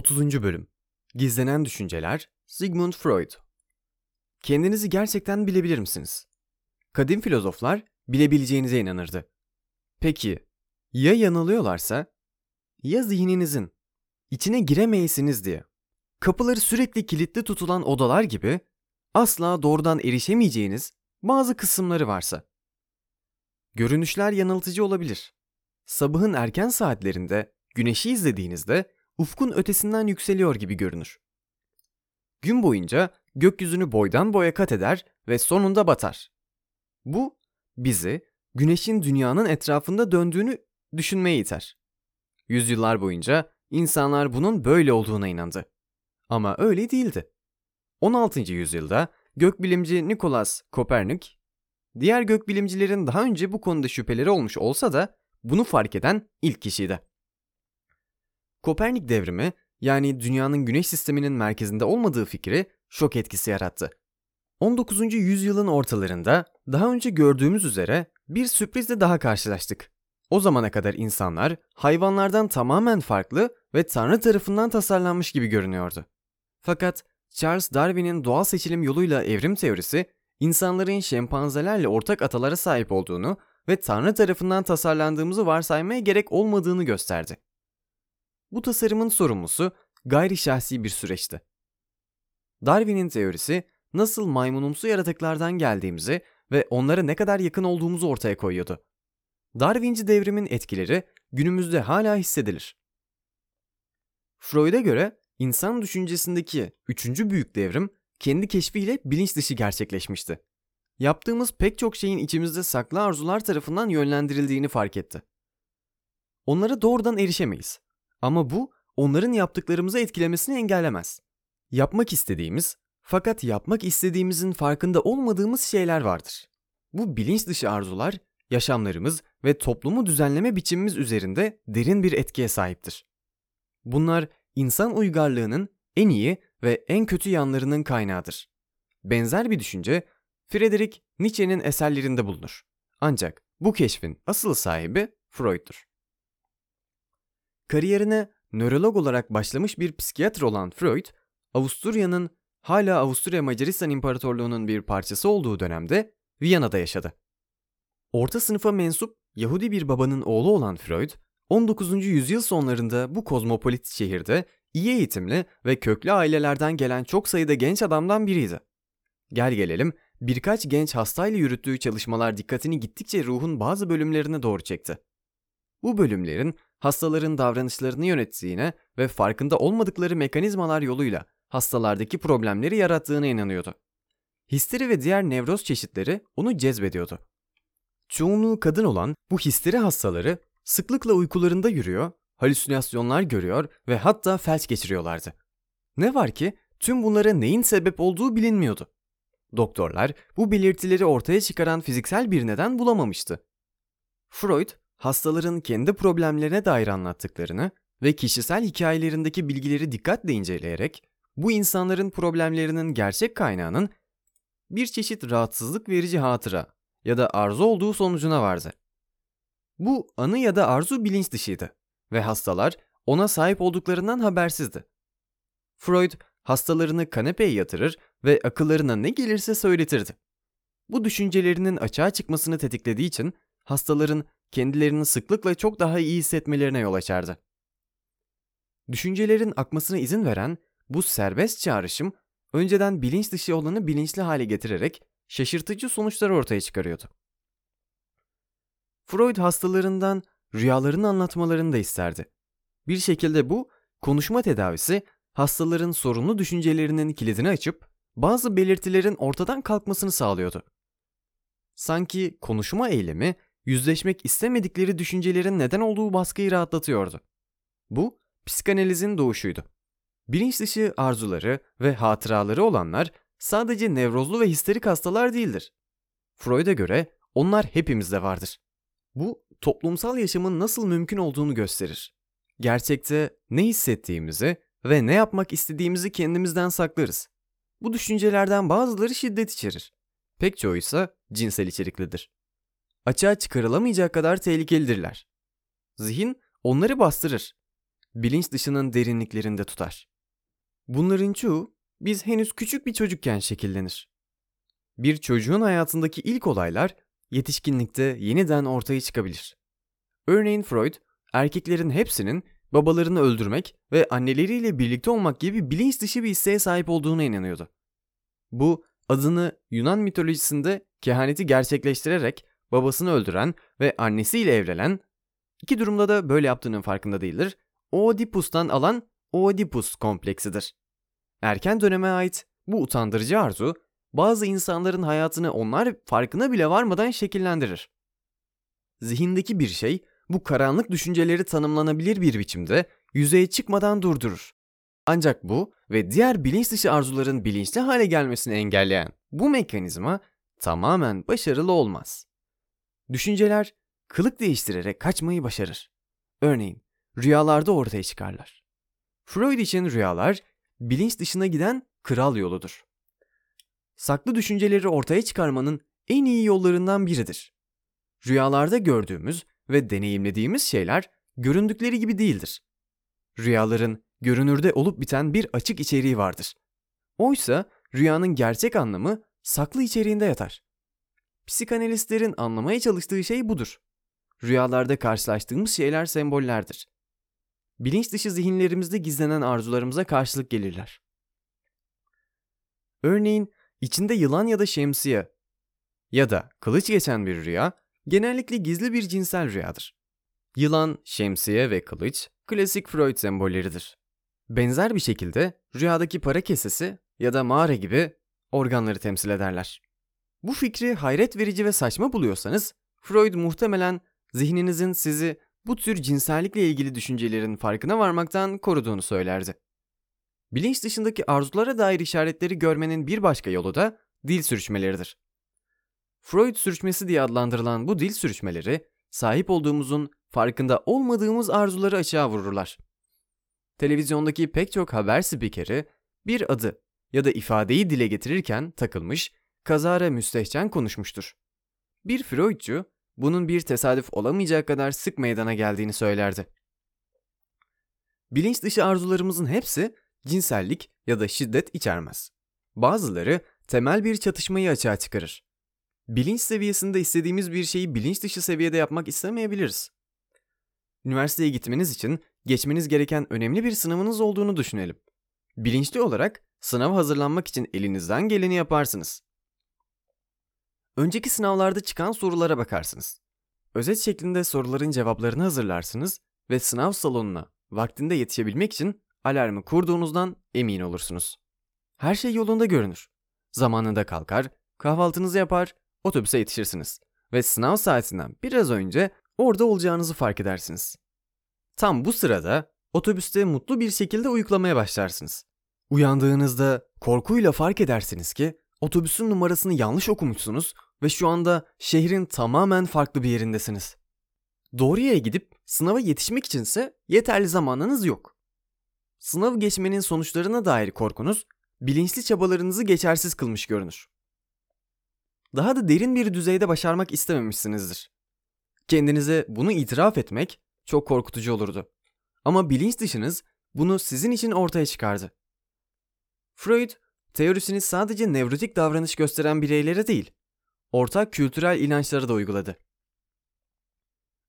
30. Bölüm Gizlenen Düşünceler Sigmund Freud Kendinizi gerçekten bilebilir misiniz? Kadim filozoflar bilebileceğinize inanırdı. Peki, ya yanılıyorlarsa? Ya zihninizin içine giremeyesiniz diye. Kapıları sürekli kilitli tutulan odalar gibi asla doğrudan erişemeyeceğiniz bazı kısımları varsa. Görünüşler yanıltıcı olabilir. Sabahın erken saatlerinde güneşi izlediğinizde ufkun ötesinden yükseliyor gibi görünür. Gün boyunca gökyüzünü boydan boya kat eder ve sonunda batar. Bu bizi güneşin dünyanın etrafında döndüğünü düşünmeye iter. Yüzyıllar boyunca insanlar bunun böyle olduğuna inandı. Ama öyle değildi. 16. yüzyılda gökbilimci Nikolaus Kopernik, diğer gökbilimcilerin daha önce bu konuda şüpheleri olmuş olsa da bunu fark eden ilk kişiydi. Kopernik devrimi yani dünyanın güneş sisteminin merkezinde olmadığı fikri şok etkisi yarattı. 19. yüzyılın ortalarında daha önce gördüğümüz üzere bir sürprizle daha karşılaştık. O zamana kadar insanlar hayvanlardan tamamen farklı ve Tanrı tarafından tasarlanmış gibi görünüyordu. Fakat Charles Darwin'in doğal seçilim yoluyla evrim teorisi insanların şempanzelerle ortak atalara sahip olduğunu ve Tanrı tarafından tasarlandığımızı varsaymaya gerek olmadığını gösterdi. Bu tasarımın sorumlusu gayri şahsi bir süreçti. Darwin'in teorisi nasıl maymunumsu yaratıklardan geldiğimizi ve onlara ne kadar yakın olduğumuzu ortaya koyuyordu. Darwinci devrimin etkileri günümüzde hala hissedilir. Freud'a göre insan düşüncesindeki üçüncü büyük devrim kendi keşfiyle bilinç dışı gerçekleşmişti. Yaptığımız pek çok şeyin içimizde saklı arzular tarafından yönlendirildiğini fark etti. Onlara doğrudan erişemeyiz. Ama bu onların yaptıklarımızı etkilemesini engellemez. Yapmak istediğimiz fakat yapmak istediğimizin farkında olmadığımız şeyler vardır. Bu bilinç dışı arzular yaşamlarımız ve toplumu düzenleme biçimimiz üzerinde derin bir etkiye sahiptir. Bunlar insan uygarlığının en iyi ve en kötü yanlarının kaynağıdır. Benzer bir düşünce Friedrich Nietzsche'nin eserlerinde bulunur. Ancak bu keşfin asıl sahibi Freud'dur. Kariyerine nörolog olarak başlamış bir psikiyatr olan Freud, Avusturya'nın hala Avusturya Macaristan İmparatorluğu'nun bir parçası olduğu dönemde Viyana'da yaşadı. Orta sınıfa mensup Yahudi bir babanın oğlu olan Freud, 19. yüzyıl sonlarında bu kozmopolit şehirde iyi eğitimli ve köklü ailelerden gelen çok sayıda genç adamdan biriydi. Gel gelelim birkaç genç hastayla yürüttüğü çalışmalar dikkatini gittikçe ruhun bazı bölümlerine doğru çekti. Bu bölümlerin hastaların davranışlarını yönettiğine ve farkında olmadıkları mekanizmalar yoluyla hastalardaki problemleri yarattığına inanıyordu. Histeri ve diğer nevroz çeşitleri onu cezbediyordu. Çoğunluğu kadın olan bu histeri hastaları sıklıkla uykularında yürüyor, halüsinasyonlar görüyor ve hatta felç geçiriyorlardı. Ne var ki tüm bunlara neyin sebep olduğu bilinmiyordu. Doktorlar bu belirtileri ortaya çıkaran fiziksel bir neden bulamamıştı. Freud, hastaların kendi problemlerine dair anlattıklarını ve kişisel hikayelerindeki bilgileri dikkatle inceleyerek bu insanların problemlerinin gerçek kaynağının bir çeşit rahatsızlık verici hatıra ya da arzu olduğu sonucuna vardı. Bu anı ya da arzu bilinç dışıydı ve hastalar ona sahip olduklarından habersizdi. Freud hastalarını kanepeye yatırır ve akıllarına ne gelirse söyletirdi. Bu düşüncelerinin açığa çıkmasını tetiklediği için hastaların kendilerini sıklıkla çok daha iyi hissetmelerine yol açardı. Düşüncelerin akmasına izin veren bu serbest çağrışım önceden bilinç dışı olanı bilinçli hale getirerek şaşırtıcı sonuçlar ortaya çıkarıyordu. Freud hastalarından rüyalarını anlatmalarını da isterdi. Bir şekilde bu konuşma tedavisi hastaların sorunlu düşüncelerinin kilidini açıp bazı belirtilerin ortadan kalkmasını sağlıyordu. Sanki konuşma eylemi yüzleşmek istemedikleri düşüncelerin neden olduğu baskıyı rahatlatıyordu. Bu psikanalizin doğuşuydu. Bilinç dışı arzuları ve hatıraları olanlar sadece nevrozlu ve histerik hastalar değildir. Freud'a göre onlar hepimizde vardır. Bu toplumsal yaşamın nasıl mümkün olduğunu gösterir. Gerçekte ne hissettiğimizi ve ne yapmak istediğimizi kendimizden saklarız. Bu düşüncelerden bazıları şiddet içerir. Pek çoğu ise cinsel içeriklidir. Açığa çıkarılamayacak kadar tehlikelidirler. Zihin onları bastırır. bilinç dışının derinliklerinde tutar. Bunların çoğu biz henüz küçük bir çocukken şekillenir. Bir çocuğun hayatındaki ilk olaylar yetişkinlikte yeniden ortaya çıkabilir. Örneğin Freud, erkeklerin hepsinin babalarını öldürmek ve anneleriyle birlikte olmak gibi bilinç dışı bir isteğe sahip olduğuna inanıyordu. Bu adını Yunan mitolojisinde kehaneti gerçekleştirerek babasını öldüren ve annesiyle evlenen, iki durumda da böyle yaptığının farkında değildir, Oedipus'tan alan Oedipus kompleksidir. Erken döneme ait bu utandırıcı arzu, bazı insanların hayatını onlar farkına bile varmadan şekillendirir. Zihindeki bir şey bu karanlık düşünceleri tanımlanabilir bir biçimde yüzeye çıkmadan durdurur. Ancak bu ve diğer bilinç dışı arzuların bilinçli hale gelmesini engelleyen bu mekanizma tamamen başarılı olmaz. Düşünceler kılık değiştirerek kaçmayı başarır. Örneğin rüyalarda ortaya çıkarlar. Freud için rüyalar bilinç dışına giden kral yoludur. Saklı düşünceleri ortaya çıkarmanın en iyi yollarından biridir. Rüyalarda gördüğümüz ve deneyimlediğimiz şeyler göründükleri gibi değildir. Rüyaların görünürde olup biten bir açık içeriği vardır. Oysa rüyanın gerçek anlamı saklı içeriğinde yatar. Psikanalistlerin anlamaya çalıştığı şey budur. Rüyalarda karşılaştığımız şeyler sembollerdir. Bilinç dışı zihinlerimizde gizlenen arzularımıza karşılık gelirler. Örneğin içinde yılan ya da şemsiye ya da kılıç geçen bir rüya genellikle gizli bir cinsel rüyadır. Yılan, şemsiye ve kılıç klasik Freud sembolleridir. Benzer bir şekilde rüyadaki para kesesi ya da mağara gibi organları temsil ederler. Bu fikri hayret verici ve saçma buluyorsanız Freud muhtemelen zihninizin sizi bu tür cinsellikle ilgili düşüncelerin farkına varmaktan koruduğunu söylerdi. Bilinç dışındaki arzulara dair işaretleri görmenin bir başka yolu da dil sürüşmeleridir. Freud sürüşmesi diye adlandırılan bu dil sürüşmeleri sahip olduğumuzun farkında olmadığımız arzuları açığa vururlar. Televizyondaki pek çok haber spikeri bir adı ya da ifadeyi dile getirirken takılmış, kazara müstehcen konuşmuştur. Bir Freudcu bunun bir tesadüf olamayacak kadar sık meydana geldiğini söylerdi. Bilinç dışı arzularımızın hepsi cinsellik ya da şiddet içermez. Bazıları temel bir çatışmayı açığa çıkarır. Bilinç seviyesinde istediğimiz bir şeyi bilinç dışı seviyede yapmak istemeyebiliriz. Üniversiteye gitmeniz için geçmeniz gereken önemli bir sınavınız olduğunu düşünelim. Bilinçli olarak sınav hazırlanmak için elinizden geleni yaparsınız. Önceki sınavlarda çıkan sorulara bakarsınız. Özet şeklinde soruların cevaplarını hazırlarsınız ve sınav salonuna vaktinde yetişebilmek için alarmı kurduğunuzdan emin olursunuz. Her şey yolunda görünür. Zamanında kalkar, kahvaltınızı yapar, otobüse yetişirsiniz ve sınav saatinden biraz önce orada olacağınızı fark edersiniz. Tam bu sırada otobüste mutlu bir şekilde uyuklamaya başlarsınız. Uyandığınızda korkuyla fark edersiniz ki otobüsün numarasını yanlış okumuşsunuz ve şu anda şehrin tamamen farklı bir yerindesiniz. Doğruya gidip sınava yetişmek içinse yeterli zamanınız yok. Sınav geçmenin sonuçlarına dair korkunuz bilinçli çabalarınızı geçersiz kılmış görünür. Daha da derin bir düzeyde başarmak istememişsinizdir. Kendinize bunu itiraf etmek çok korkutucu olurdu. Ama bilinç dışınız bunu sizin için ortaya çıkardı. Freud, teorisini sadece nevrotik davranış gösteren bireylere değil, ortak kültürel inançları da uyguladı.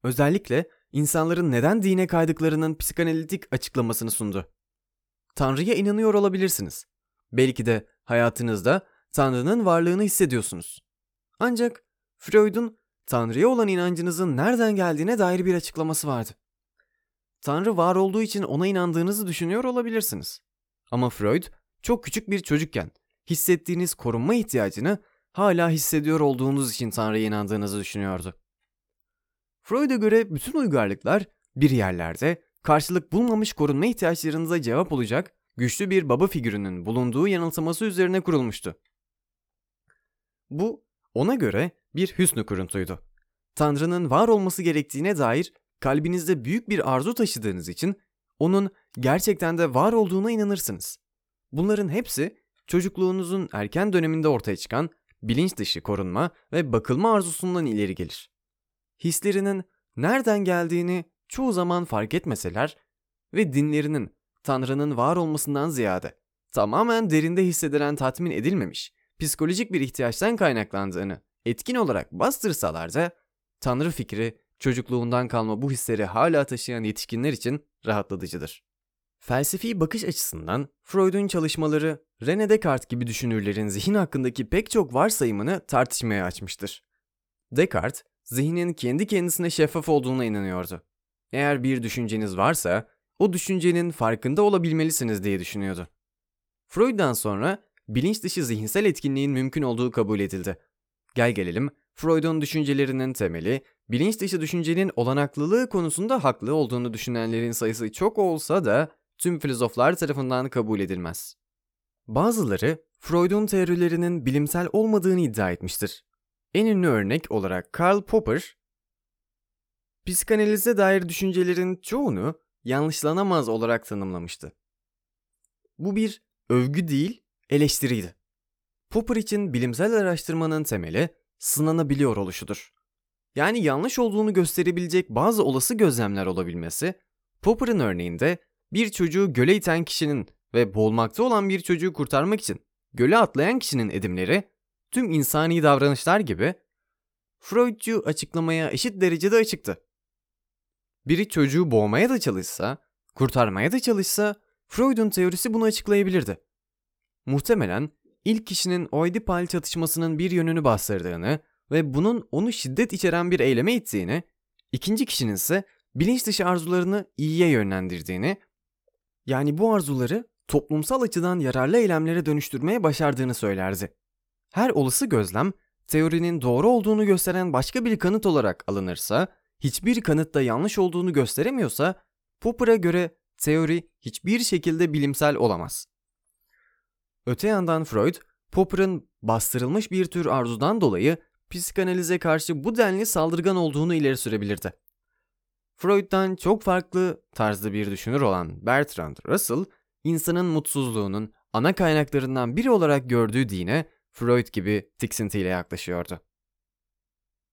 Özellikle insanların neden dine kaydıklarının psikanalitik açıklamasını sundu. Tanrı'ya inanıyor olabilirsiniz. Belki de hayatınızda Tanrı'nın varlığını hissediyorsunuz. Ancak Freud'un Tanrı'ya olan inancınızın nereden geldiğine dair bir açıklaması vardı. Tanrı var olduğu için ona inandığınızı düşünüyor olabilirsiniz. Ama Freud çok küçük bir çocukken hissettiğiniz korunma ihtiyacını hala hissediyor olduğunuz için Tanrı'ya inandığınızı düşünüyordu. Freud'a göre bütün uygarlıklar bir yerlerde karşılık bulmamış korunma ihtiyaçlarınıza cevap olacak güçlü bir baba figürünün bulunduğu yanılsaması üzerine kurulmuştu. Bu ona göre bir hüsnü kuruntuydu. Tanrı'nın var olması gerektiğine dair kalbinizde büyük bir arzu taşıdığınız için onun gerçekten de var olduğuna inanırsınız. Bunların hepsi çocukluğunuzun erken döneminde ortaya çıkan bilinç dışı korunma ve bakılma arzusundan ileri gelir. Hislerinin nereden geldiğini çoğu zaman fark etmeseler, ve dinlerinin Tanrı'nın var olmasından ziyade tamamen derinde hissedilen tatmin edilmemiş psikolojik bir ihtiyaçtan kaynaklandığını etkin olarak bastırsalar da Tanrı fikri çocukluğundan kalma bu hisleri hala taşıyan yetişkinler için rahatlatıcıdır. Felsefi bakış açısından Freud'un çalışmaları René Descartes gibi düşünürlerin zihin hakkındaki pek çok varsayımını tartışmaya açmıştır. Descartes, zihnin kendi kendisine şeffaf olduğuna inanıyordu. Eğer bir düşünceniz varsa, o düşüncenin farkında olabilmelisiniz diye düşünüyordu. Freud'dan sonra bilinç dışı zihinsel etkinliğin mümkün olduğu kabul edildi. Gel gelelim, Freud'un düşüncelerinin temeli, bilinç dışı düşüncenin olanaklılığı konusunda haklı olduğunu düşünenlerin sayısı çok olsa da tüm filozoflar tarafından kabul edilmez. Bazıları Freud'un teorilerinin bilimsel olmadığını iddia etmiştir. En ünlü örnek olarak Karl Popper, psikanalize dair düşüncelerin çoğunu yanlışlanamaz olarak tanımlamıştı. Bu bir övgü değil, eleştiriydi. Popper için bilimsel araştırmanın temeli sınanabiliyor oluşudur. Yani yanlış olduğunu gösterebilecek bazı olası gözlemler olabilmesi, Popper'ın örneğinde bir çocuğu göle iten kişinin ve boğulmakta olan bir çocuğu kurtarmak için göle atlayan kişinin edimleri tüm insani davranışlar gibi Freudcu açıklamaya eşit derecede açıktı. Biri çocuğu boğmaya da çalışsa, kurtarmaya da çalışsa Freud'un teorisi bunu açıklayabilirdi. Muhtemelen ilk kişinin Oedipal çatışmasının bir yönünü bastırdığını ve bunun onu şiddet içeren bir eyleme ittiğini, ikinci kişinin ise bilinç dışı arzularını iyiye yönlendirdiğini, yani bu arzuları toplumsal açıdan yararlı eylemlere dönüştürmeye başardığını söylerdi. Her olası gözlem, teorinin doğru olduğunu gösteren başka bir kanıt olarak alınırsa, hiçbir kanıt da yanlış olduğunu gösteremiyorsa, Popper'a göre teori hiçbir şekilde bilimsel olamaz. Öte yandan Freud, Popper'ın bastırılmış bir tür arzudan dolayı psikanalize karşı bu denli saldırgan olduğunu ileri sürebilirdi. Freud'dan çok farklı tarzda bir düşünür olan Bertrand Russell, insanın mutsuzluğunun ana kaynaklarından biri olarak gördüğü dine Freud gibi tiksintiyle yaklaşıyordu.